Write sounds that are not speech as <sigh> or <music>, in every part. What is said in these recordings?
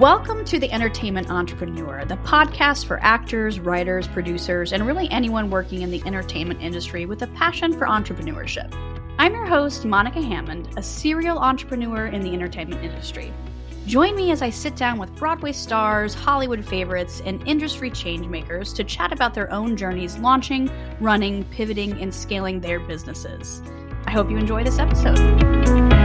Welcome to The Entertainment Entrepreneur, the podcast for actors, writers, producers, and really anyone working in the entertainment industry with a passion for entrepreneurship. I'm your host, Monica Hammond, a serial entrepreneur in the entertainment industry. Join me as I sit down with Broadway stars, Hollywood favorites, and industry changemakers to chat about their own journeys launching, running, pivoting, and scaling their businesses. I hope you enjoy this episode.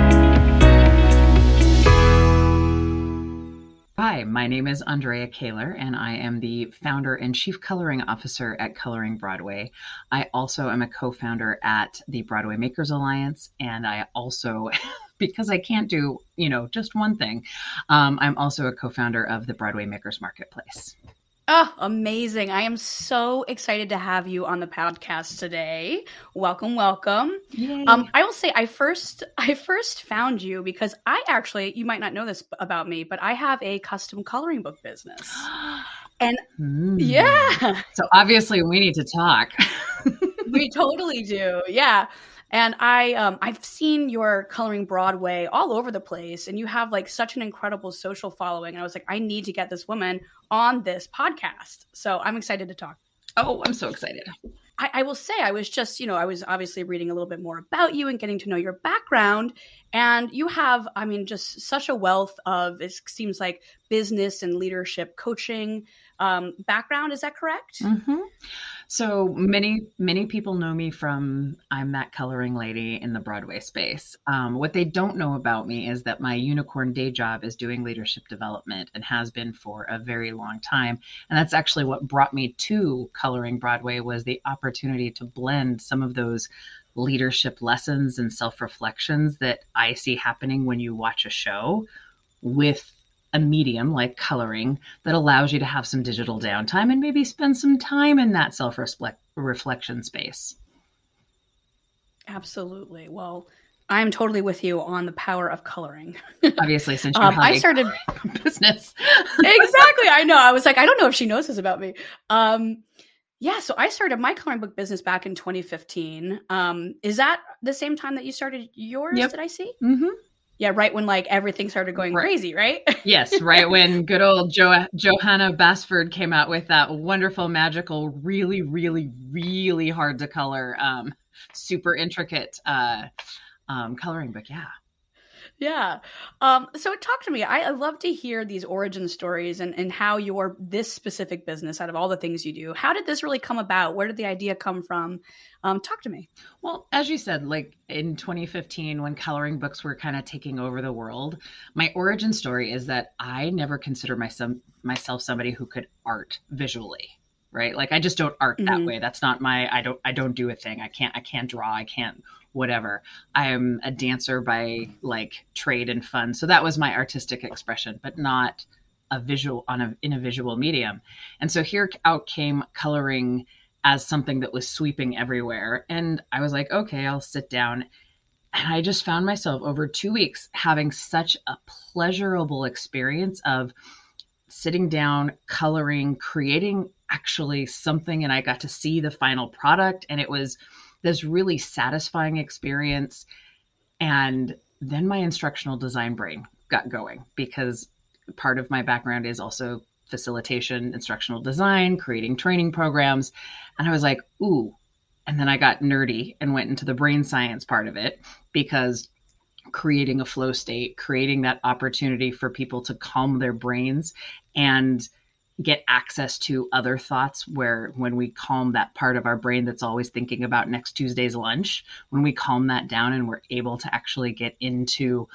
Hi, my name is Andrea Koehler, and I am the founder and chief coloring officer at Coloring Broadway. I also am a co founder at the Broadway Makers Alliance, and I also, <laughs> because I can't do, you know, just one thing, um, I'm also a co founder of the Broadway Makers Marketplace. Oh, amazing. I am so excited to have you on the podcast today. Welcome, welcome. Um, I will say I first <laughs> I first found you because I actually you might not know this about me, but I have a custom coloring book business. <gasps> And mm. yeah. So obviously we need to talk. <laughs> we totally do. Yeah. And I um, I've seen your coloring Broadway all over the place, and you have like such an incredible social following. And I was like, I need to get this woman on this podcast. So I'm excited to talk. Oh, I'm so excited. I, I, will say I was just, you know, I was obviously reading a little bit more about you and getting to know your background. And you have, I mean, just such a wealth of it seems like business and leadership coaching um, background. Is that correct? Mm-hmm. So many, many people know me from I'm that coloring lady in the Broadway space. Um, what they don't know about me is that my unicorn day job is doing leadership development and has been for a very long time. And that's actually what brought me to coloring Broadway was the opportunity to blend some of those leadership lessons and self reflections that I see happening when you watch a show with a medium like coloring that allows you to have some digital downtime and maybe spend some time in that self reflection space. Absolutely. Well, I'm totally with you on the power of coloring. <laughs> Obviously, since um, I started business. <laughs> exactly. I know. I was like, I don't know if she knows this about me. Um, yeah, so I started my coloring book business back in 2015. Um, is that the same time that you started yours? Yep. Did I see? Mm-hmm. Yeah, right when like everything started going right. crazy, right? yes, <laughs> right when good old jo- Johanna Basford came out with that wonderful, magical, really, really, really hard to color, um, super intricate uh, um, coloring book. Yeah. Yeah. Um, so talk to me. I, I, love to hear these origin stories and, and how your this specific business, out of all the things you do, how did this really come about? Where did the idea come from? Um, talk to me. Well, as you said, like in 2015, when coloring books were kind of taking over the world, my origin story is that I never considered myself myself somebody who could art visually right like i just don't art that mm-hmm. way that's not my i don't i don't do a thing i can't i can't draw i can't whatever. I am a dancer by like trade and fun. So that was my artistic expression, but not a visual on a in a visual medium. And so here out came coloring as something that was sweeping everywhere. And I was like, okay, I'll sit down. And I just found myself over two weeks having such a pleasurable experience of sitting down, coloring, creating actually something. And I got to see the final product. And it was this really satisfying experience. And then my instructional design brain got going because part of my background is also facilitation, instructional design, creating training programs. And I was like, ooh. And then I got nerdy and went into the brain science part of it because creating a flow state, creating that opportunity for people to calm their brains and get access to other thoughts where when we calm that part of our brain that's always thinking about next Tuesday's lunch, when we calm that down and we're able to actually get into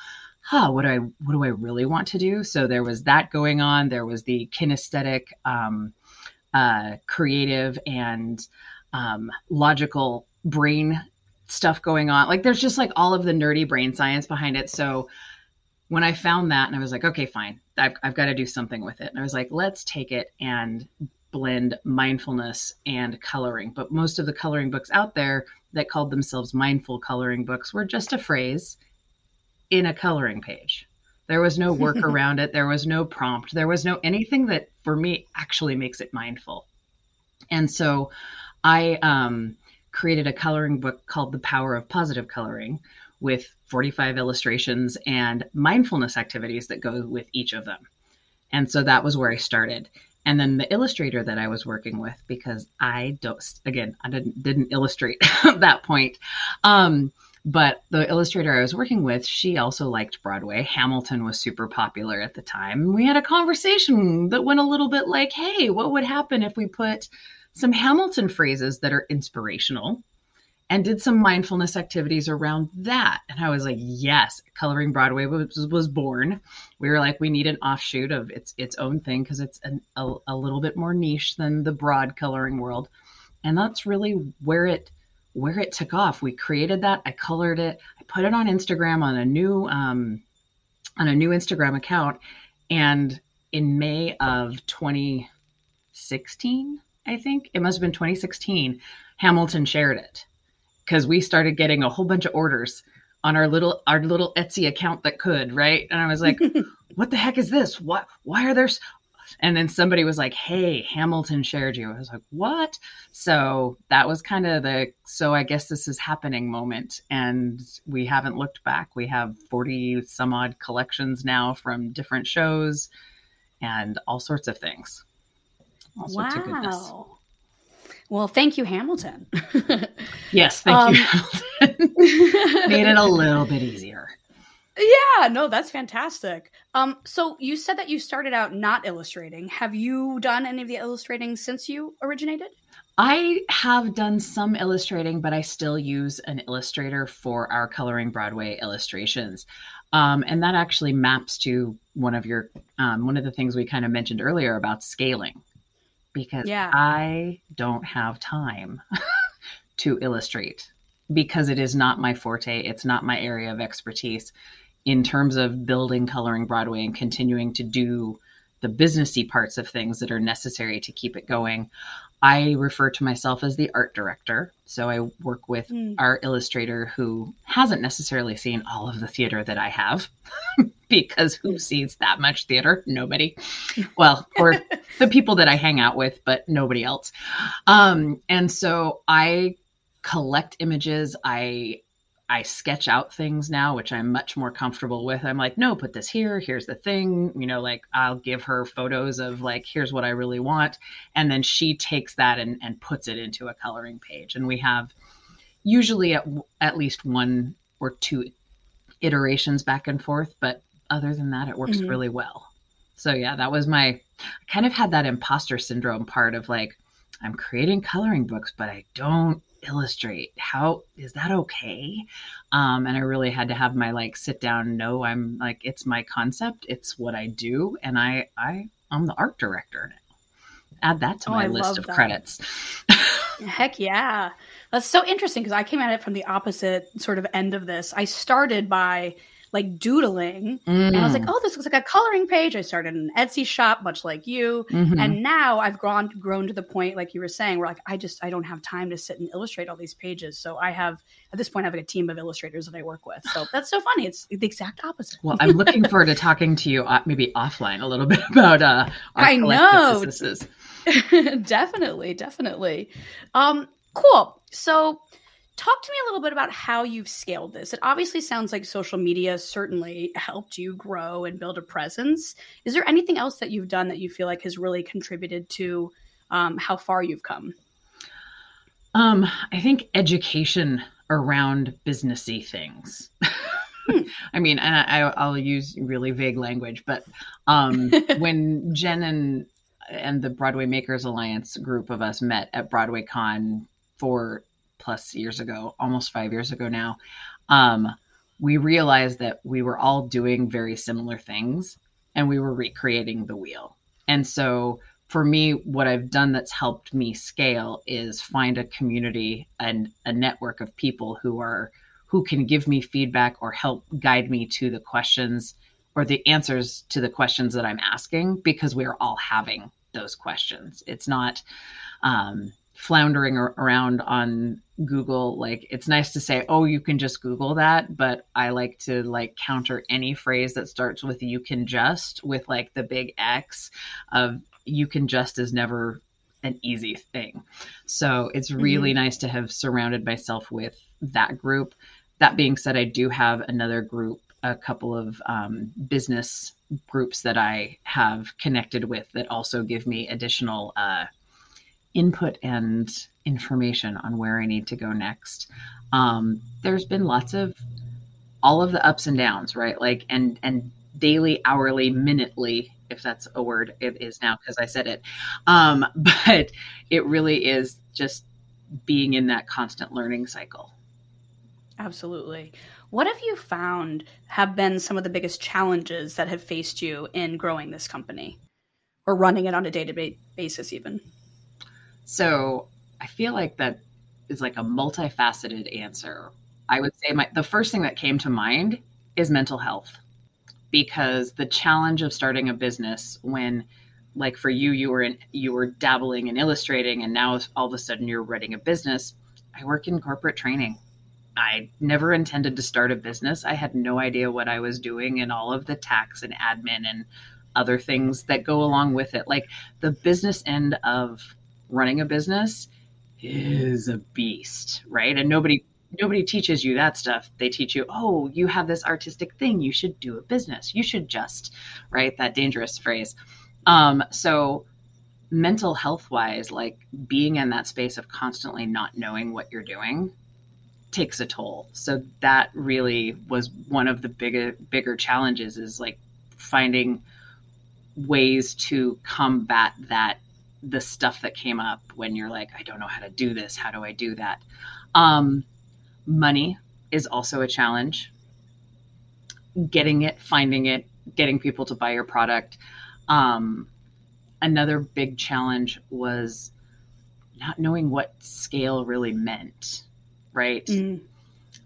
huh, what do I what do I really want to do? So there was that going on. There was the kinesthetic, um, uh, creative, and um, logical brain stuff going on. Like there's just like all of the nerdy brain science behind it. So when I found that and I was like, okay, fine, I've, I've got to do something with it. And I was like, let's take it and blend mindfulness and coloring. But most of the coloring books out there that called themselves mindful coloring books were just a phrase in a coloring page. There was no work <laughs> around it. There was no prompt. There was no anything that for me actually makes it mindful. And so I um, created a coloring book called The Power of Positive Coloring, with 45 illustrations and mindfulness activities that go with each of them. And so that was where I started. And then the illustrator that I was working with, because I don't, again, I didn't didn't illustrate at <laughs> that point. Um, but the illustrator I was working with, she also liked Broadway. Hamilton was super popular at the time. We had a conversation that went a little bit like, hey, what would happen if we put some Hamilton phrases that are inspirational and did some mindfulness activities around that. And I was like, yes, Coloring Broadway was, was born. We were like, we need an offshoot of its its own thing because it's an, a, a little bit more niche than the broad coloring world. And that's really where it where it took off. We created that. I colored it. I put it on Instagram on a new um, on a new Instagram account, and in May of 2016, I think it must have been 2016, Hamilton shared it because we started getting a whole bunch of orders on our little our little Etsy account that could, right? And I was like, <laughs> what the heck is this? What why are there and then somebody was like, "Hey, Hamilton shared you." I was like, "What?" So that was kind of the so I guess this is happening moment, and we haven't looked back. We have forty some odd collections now from different shows, and all sorts of things. All sorts wow. Well, thank you, Hamilton. <laughs> yes, thank um, you, Hamilton. <laughs> Made it a little bit easier. Yeah, no, that's fantastic. Um, so you said that you started out not illustrating. Have you done any of the illustrating since you originated? I have done some illustrating, but I still use an illustrator for our Coloring Broadway illustrations. Um, and that actually maps to one of your um, one of the things we kind of mentioned earlier about scaling, because yeah. I don't have time <laughs> to illustrate because it is not my forte. It's not my area of expertise in terms of building coloring Broadway and continuing to do the businessy parts of things that are necessary to keep it going. I refer to myself as the art director. So I work with mm. our illustrator who hasn't necessarily seen all of the theater that I have <laughs> because who sees that much theater? Nobody. Well, or <laughs> the people that I hang out with, but nobody else. Um, and so I collect images. I I sketch out things now, which I'm much more comfortable with. I'm like, no, put this here. Here's the thing. You know, like I'll give her photos of like, here's what I really want. And then she takes that and, and puts it into a coloring page. And we have usually at, at least one or two iterations back and forth. But other than that, it works mm-hmm. really well. So yeah, that was my, I kind of had that imposter syndrome part of like, I'm creating coloring books, but I don't illustrate how is that okay um and i really had to have my like sit down no i'm like it's my concept it's what i do and i i i'm the art director now add that to oh, my I list of that. credits <laughs> heck yeah that's so interesting because i came at it from the opposite sort of end of this i started by like doodling. Mm. And I was like, mm. oh, this looks like a coloring page. I started an Etsy shop, much like you. Mm-hmm. And now I've grown grown to the point, like you were saying, where like I just I don't have time to sit and illustrate all these pages. So I have at this point I have a team of illustrators that I work with. So that's so funny. It's the exact opposite. Well, I'm looking forward to talking to you uh, maybe offline a little <laughs> bit about uh I know. <laughs> definitely, definitely. Um, cool. So Talk to me a little bit about how you've scaled this. It obviously sounds like social media certainly helped you grow and build a presence. Is there anything else that you've done that you feel like has really contributed to um, how far you've come? Um, I think education around businessy things. Hmm. <laughs> I mean, and I, will use really vague language, but um, <laughs> when Jen and and the Broadway Makers Alliance group of us met at Broadway Con for plus years ago, almost five years ago now, um, we realized that we were all doing very similar things and we were recreating the wheel. And so for me, what I've done that's helped me scale is find a community and a network of people who are who can give me feedback or help guide me to the questions or the answers to the questions that I'm asking because we're all having those questions. It's not um, floundering around on Google. Like it's nice to say, oh, you can just Google that, but I like to like counter any phrase that starts with you can just with like the big X of you can just is never an easy thing. So it's really mm-hmm. nice to have surrounded myself with that group. That being said, I do have another group a couple of um, business groups that I have connected with that also give me additional uh, input and information on where I need to go next. Um, there's been lots of all of the ups and downs, right? Like and and daily, hourly, minutely, if that's a word, it is now because I said it. Um, <laughs> but it really is just being in that constant learning cycle. Absolutely. What have you found have been some of the biggest challenges that have faced you in growing this company or running it on a day to day basis, even? So I feel like that is like a multifaceted answer. I would say my the first thing that came to mind is mental health because the challenge of starting a business when like for you you were in you were dabbling in illustrating and now all of a sudden you're running a business. I work in corporate training. I never intended to start a business. I had no idea what i was doing and all of the tax and admin and other things that go along with it. Like the business end of running a business is a beast right and nobody nobody teaches you that stuff. They teach you, oh, you have this artistic thing. You should do a business. You should just, right? That dangerous phrase. Um, so, mental health wise, like being in that space of constantly not knowing what you're doing takes a toll. So, that really was one of the bigger, bigger challenges is like finding ways to combat that the stuff that came up when you're like i don't know how to do this how do i do that um, money is also a challenge. Getting it, finding it, getting people to buy your product. Um, another big challenge was not knowing what scale really meant, right? Mm.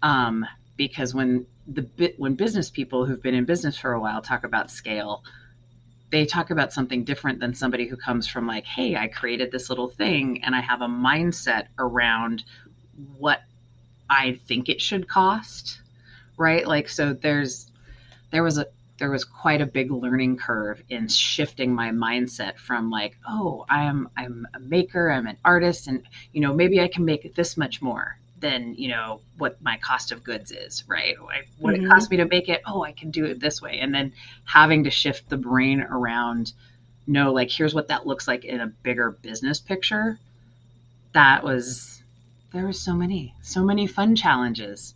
Um, because when the bit when business people who've been in business for a while talk about scale, they talk about something different than somebody who comes from like, hey, I created this little thing and I have a mindset around what I think it should cost, right? Like so there's there was a there was quite a big learning curve in shifting my mindset from like, oh, I'm I'm a maker, I'm an artist and you know, maybe I can make this much more than, you know, what my cost of goods is, right? What mm-hmm. it costs me to make it, oh, I can do it this way. And then having to shift the brain around no, like here's what that looks like in a bigger business picture. That was there were so many, so many fun challenges.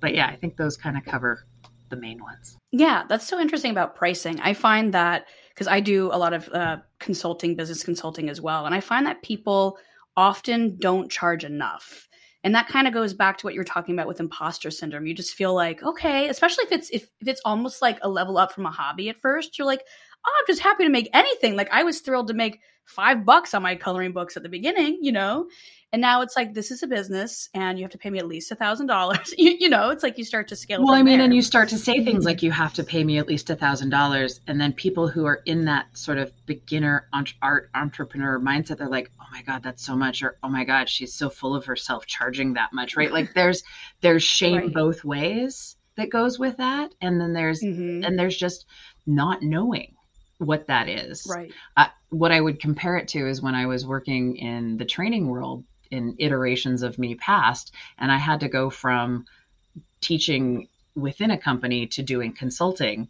But yeah, I think those kind of cover the main ones. Yeah, that's so interesting about pricing. I find that because I do a lot of uh, consulting, business consulting as well, and I find that people often don't charge enough. And that kind of goes back to what you're talking about with imposter syndrome. You just feel like, okay, especially if it's if, if it's almost like a level up from a hobby at first, you're like, oh, I'm just happy to make anything. Like I was thrilled to make five bucks on my coloring books at the beginning, you know? And now it's like, this is a business and you have to pay me at least a thousand dollars. <laughs> You know, it's like you start to scale. Well, I mean, there. and you start to say things like you have to pay me at least a thousand dollars. And then people who are in that sort of beginner art entrepreneur mindset, they're like, oh my God, that's so much. Or, oh my God, she's so full of herself charging that much, right? Like there's, there's shame right. both ways that goes with that. And then there's, mm-hmm. and there's just not knowing what that is. Right. Uh, what I would compare it to is when I was working in the training world in iterations of me past, and I had to go from teaching within a company to doing consulting.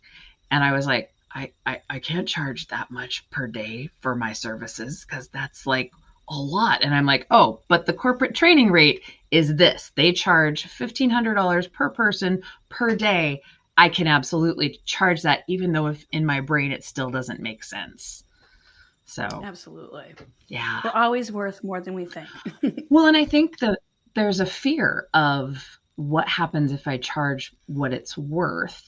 And I was like, I, I, I can't charge that much per day for my services because that's like a lot. And I'm like, oh, but the corporate training rate is this. They charge $1,500 per person per day. I can absolutely charge that, even though if in my brain it still doesn't make sense. So absolutely, yeah, we're always worth more than we think. <laughs> well, and I think that there's a fear of what happens if I charge what it's worth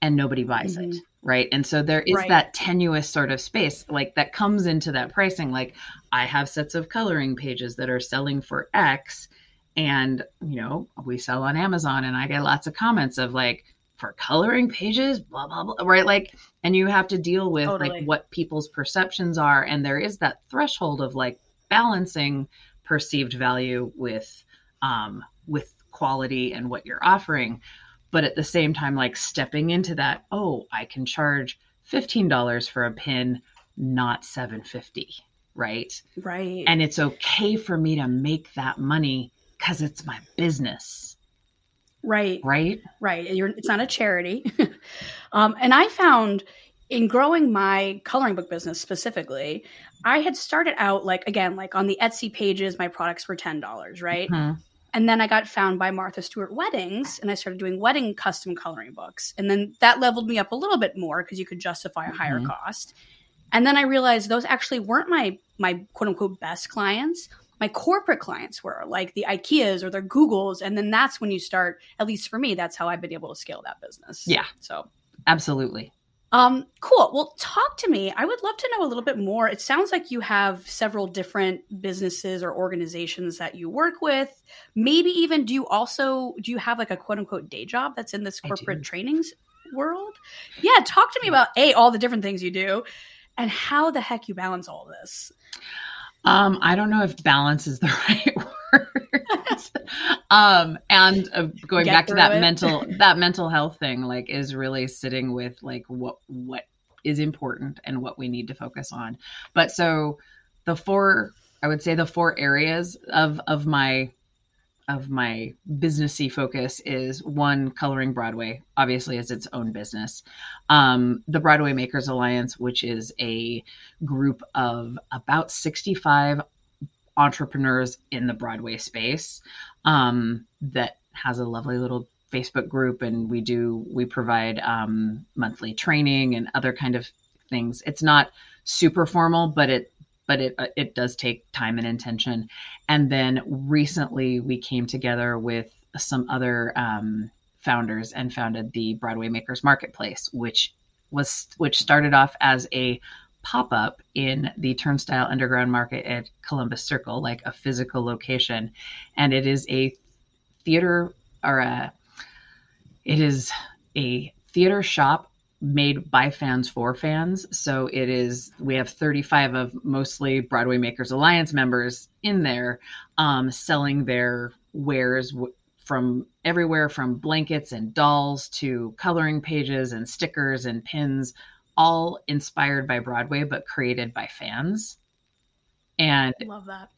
and nobody buys mm-hmm. it, right? And so there is right. that tenuous sort of space, like that comes into that pricing. Like I have sets of coloring pages that are selling for X, and you know we sell on Amazon, and I get lots of comments of like for coloring pages, blah blah blah, right? Like, and you have to deal with totally. like what people's perceptions are, and there is that threshold of like balancing perceived value with um, with quality and what you're offering, but at the same time, like stepping into that, oh, I can charge fifteen dollars for a pin, not seven fifty, right? Right. And it's okay for me to make that money because it's my business Right. Right. Right. You're, it's not a charity. <laughs> um, and I found in growing my coloring book business specifically, I had started out like, again, like on the Etsy pages, my products were $10, right? Mhm. And then I got found by Martha Stewart Weddings and I started doing wedding custom coloring books. And then that leveled me up a little bit more because you could justify a higher Mhm. cost. And then I realized those actually weren't my my quote unquote best clients. My corporate clients were like the IKEAs or the Googles. And then that's when you start, at least for me, that's how I've been able to scale that business. Yeah. So Absolutely. um, cool. Well, talk to me. I would love to know a little bit more. It sounds like you have several different businesses or organizations that you work with. Maybe even do you also do you have like a quote unquote day job that's in this corporate trainings world? Yeah, talk to me about a all the different things you do and how the heck you balance all this. Um, I don't know if balance is the <laughs> right word. um, and uh, going Get back to that it. mental <laughs> that mental health thing, like, is really sitting with like what what is important and what we need to focus on. But so the four, I would say the four areas of of my of my businessy focus is one coloring broadway obviously is its own business. Um, the broadway makers alliance which is a group of about 65 entrepreneurs in the broadway space um, that has a lovely little facebook group and we do we provide um, monthly training and other kind of things. It's not super formal but it but it it does take time and intention. And then recently we came together with some other um, founders and founded the Broadway Makers Marketplace, which was which started off as a pop up in the Turnstile Underground Market at Columbus Circle, like a physical location, and it is a theater or a it is a theater shop made by fans for fans. So it is, we have 35 of mostly Broadway Makers Alliance members in there um, selling their wares w- from everywhere from blankets and dolls to coloring pages and stickers and pins, all inspired by Broadway, but created by fans. And I Love that.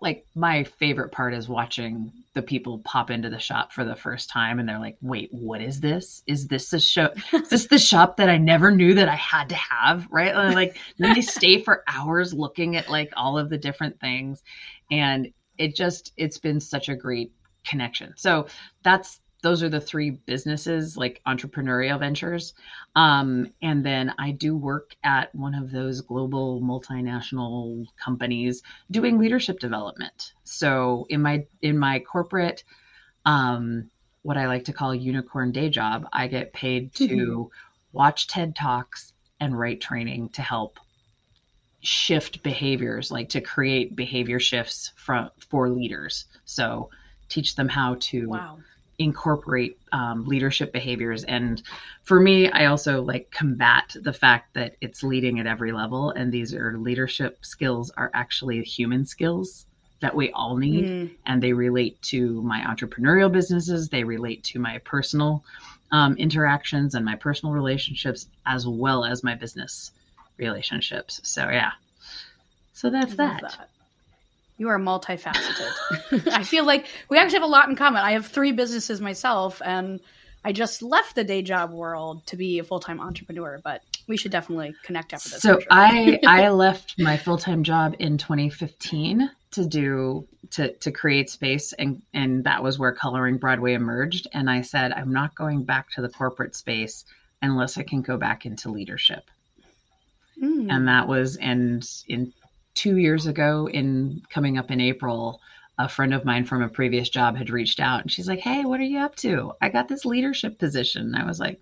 Like my favorite part is watching the people pop into the shop for the first time and they're like wait what is this? Is this the show is this the shop that i never knew that i had to have? Right? And like then they stay for hours looking at like all of the different things and it just it's been such a great connection. So that's those are the three businesses like entrepreneurial ventures. Um, and then i do work at one of those global multinational companies doing leadership development. So in my in my corporate um, what i like to call unicorn day job i get paid <laughs> to watch ted talks and write training to help shift behaviors like to create behavior shifts from for leaders. So teach them how to Wow. Incorporate um, leadership behaviors. And for me i also like combat the fact that it's leading at every level and these are leadership skills are actually human skills that we all need Mm, and they relate to my entrepreneurial businesses they relate to my personal um, interactions and my personal relationships as well as my business relationships. So yeah. So that's love that. You are multifaceted. I feel like we actually have a lot in common. I have three businesses myself, and I just left the day job world to be a full time entrepreneur. But we should definitely connect after this. So sure. I <laughs> I left my full time job in 2015 to do to to create space and and that was where coloring Broadway emerged and I said I'm not going back to the corporate space unless I can go back into leadership Mm. and that was and in two years ago in coming up in April a friend of mine from a previous job had reached out and she's like hey what are you up to? I got this leadership position. And I was like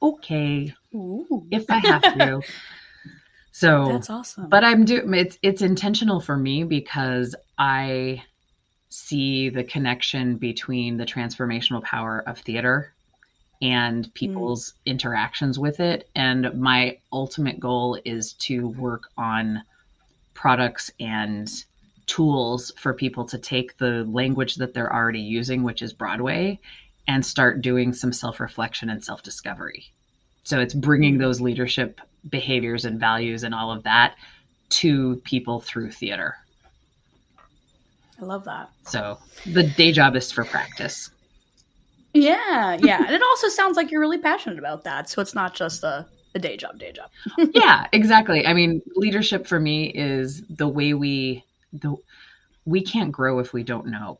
okay Ooh. if I have to. <laughs> So That's awesome. but i'm doing it's it's intentional for me because i see the connection between the transformational power of theater and mm. people's interactions with it. And my ultimate goal is to work on products and tools for people to take the language that they're already using which is broadway and start doing some self-reflection and self-discovery so it's bringing those leadership behaviors and values and all of that to people through theater. I love that. So the day job is for practice. Yeah, yeah. and it also sounds like you're really passionate about that. So it's not just a, a day job, day job. <laughs> yeah, exactly. I mean, leadership for me is the way we the we can't grow if we don't know,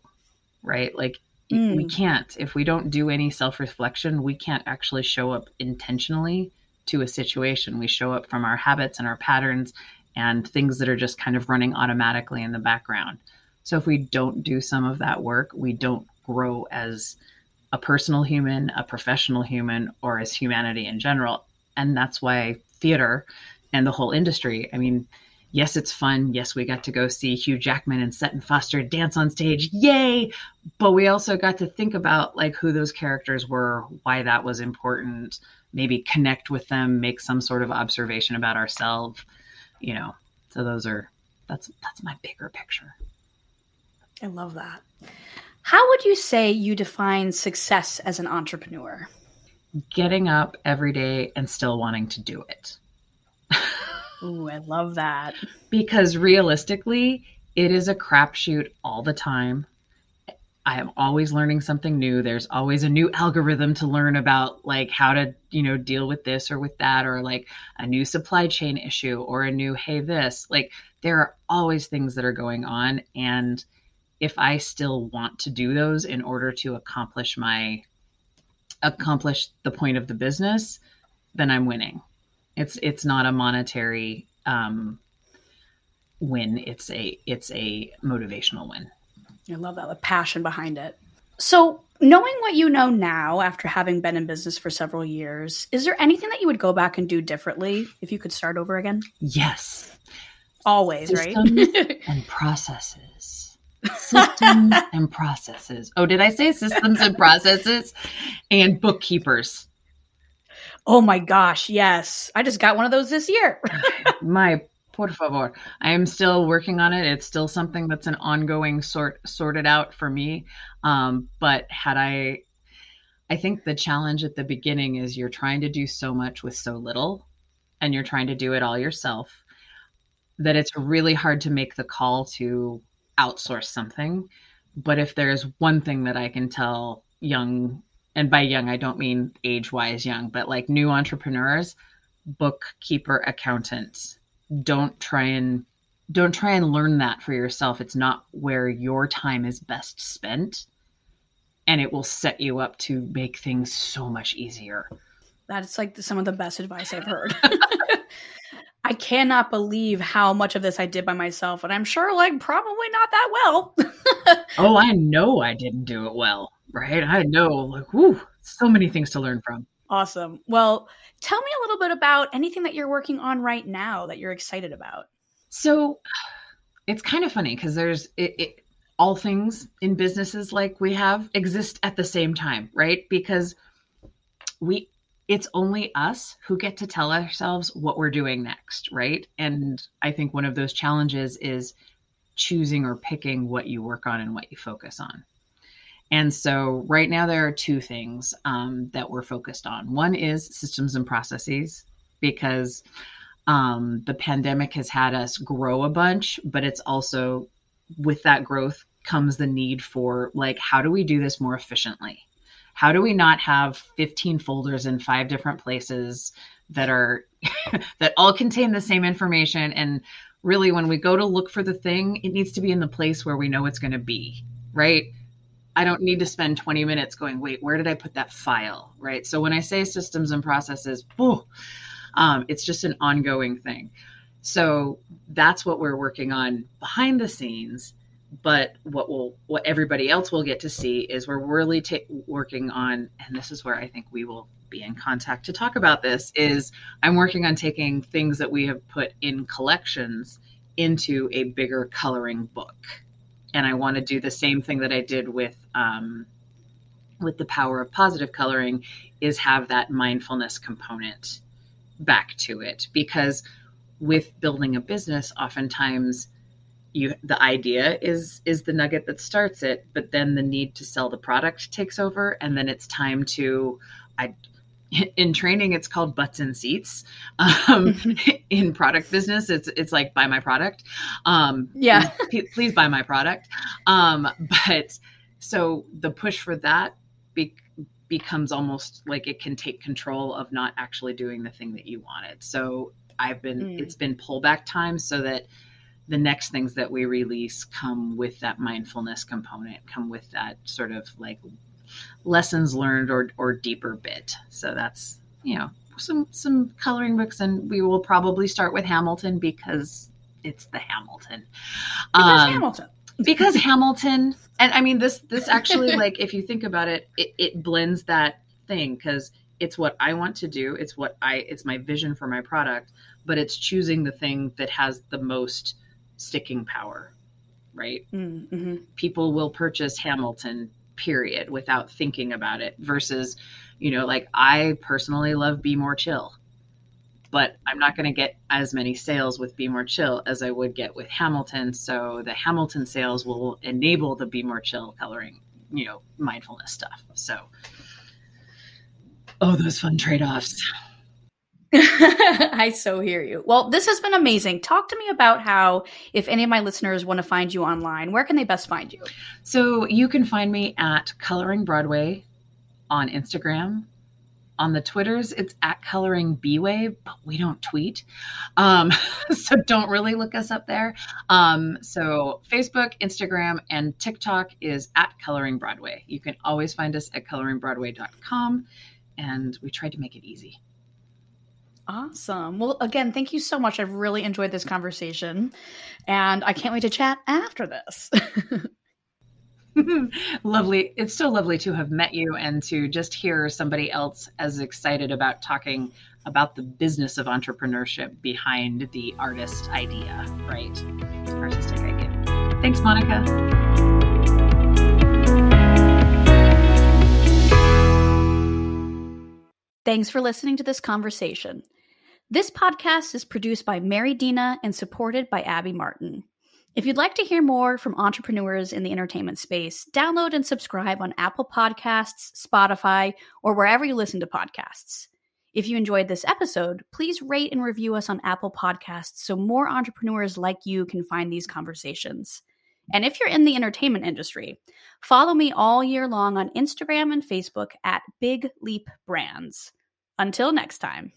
right? Like mm. we can't if we don't do any self-reflection, we can't actually show up intentionally to a situation. We show up from our habits and our patterns and things that are just kind of running automatically in the background. So if we don't do some of that work, we don't grow as a personal human, a professional human, or as humanity in general. And that's why theater and the whole industry, I mean, yes, it's fun. Yes, we got to go see Hugh Jackman and Sutton Foster dance on stage. Yay! But we also got to think about like who those characters were, why that was important, maybe connect with them, make some sort of observation about ourselves, you know. So those are that's that's my bigger picture. I love that. How would you say you define success as an entrepreneur? Getting up every day and still wanting to do it. Ooh, I love that. Because realistically, it is a crapshoot all the time. I am always learning something new. There's always a new algorithm to learn about, like how to, you know, deal with this or with that, or like a new supply chain issue or a new, hey, this. Like there are always things that are going on. And if I still want to do those in order to accomplish my accomplish the point of the business, then I'm winning. It's it's not a monetary um, win. It's a it's a motivational win. I love that the passion behind it. So, knowing what you know now after having been in business for several years, is there anything that you would go back and do differently if you could start over again? Yes. Always, Systems right? <laughs> and processes systems <laughs> and processes. Oh, did I say systems and processes and bookkeepers? Oh my gosh, yes. I just got one of those this year. <laughs> my por favor. I am still working on it. It's still something that's an ongoing sort sorted out for me. Um, but had I I think the challenge at the beginning is you're trying to do so much with so little and you're trying to do it all yourself that it's really hard to make the call to outsource something. But if there's one thing that I can tell young, and by young, I don't mean age wise young, but like new entrepreneurs, bookkeeper, accountants, don't try and don't try and learn that for yourself. It's not where your time is best spent. And it will set you up to make things so much easier. That's like some of the best advice I've heard. <laughs> <laughs> I cannot believe how much of this I did by myself, and I'm sure, like, probably not that well. <laughs> oh, I know I didn't do it well, right? I know, like, whoo, so many things to learn from. Awesome. Well, tell me a little bit about anything that you're working on right now that you're excited about. So, it's kind of funny because there's it, it, all things in businesses like we have exist at the same time, right? Because we it's only us who get to tell ourselves what we're doing next, right? And I think one of those challenges is choosing or picking what you work on and what you focus on. And so, right now, there are two things um, that we're focused on. One is systems and processes, because um, the pandemic has had us grow a bunch, but it's also with that growth comes the need for like, how do we do this more efficiently? How do we not have 15 folders in five different places that are <laughs> that all contain the same information? And really when we go to look for the thing it needs to be in the place where we know it's going to be right? I don't need to spend 20 minutes going wait where did i put that file? Right? So when i say systems and processes um, it's just an ongoing thing. So that's what we're working on behind the scenes but what will what everybody else will get to see is we're really ta- working on and this is where i think we will be in contact to talk about this is i'm working on taking things that we have put in collections into a bigger coloring book. And i want to do the same thing that i did with um, with the power of positive coloring is have that mindfulness component back to it. Because with building a business oftentimes you the idea is is the nugget that starts it but then the need to sell the product takes over and then it's time to i <laughs> in training it's called butts and seats um, <laughs> <laughs> in product business it's it's like buy my product um, yeah please, please buy my product um, but so the push for that be- becomes almost like it can take control of not actually doing the thing that you wanted. So I've been mm. it's been pullback time so that the next things that we release come with that mindfulness component, come with that sort of like lessons learned or or deeper bit. So that's you know some some coloring books, and we will probably start with Hamilton because it's the Hamilton. Because um, Hamilton. because <laughs> Hamilton, and I mean this this actually like if you think about it, it, it blends that thing because it's what I want to do. It's what I it's my vision for my product, but it's choosing the thing that has the most sticking power, right? Mm-hmm. People will purchase Hamilton period without thinking about it versus you know like i personally love be more chill but i'm not going to get as many sales with be more chill as i would get with hamilton so the hamilton sales will enable the be more chill coloring you know mindfulness stuff so oh those fun trade-offs <laughs> I so hear you. Well, this has been amazing. Talk to me about how, if any of my listeners want to find you online, where can they best find you? So you can find me at Coloring Broadway on Instagram. On the Twitters, it's at Coloring Bway, but we don't tweet. Um, <laughs> so don't really look us up there. Um, so Facebook, Instagram, and TikTok is at Coloring Broadway. You can always find us at coloringbroadway.com. And we tried to make it easy. Awesome. Well, again, thank you so much. I've really enjoyed this conversation, and I can't wait to chat after this. <laughs> lovely. It's so lovely to have met you and to just hear somebody else as excited about talking about the business of entrepreneurship behind the artist idea, right? Artistic idea. Thanks, Monica. Thanks for listening to this conversation. This podcast is produced by Mary Dina and supported by Abby Martin. If you'd like to hear more from entrepreneurs in the entertainment space, download and subscribe on Apple Podcasts, Spotify, or wherever you listen to podcasts. If you enjoyed this episode, please rate and review us on Apple Podcasts so more entrepreneurs like you can find these conversations. And if you're in the entertainment industry, follow me all year long on Instagram and Facebook at Big Leap Brands. Until next time.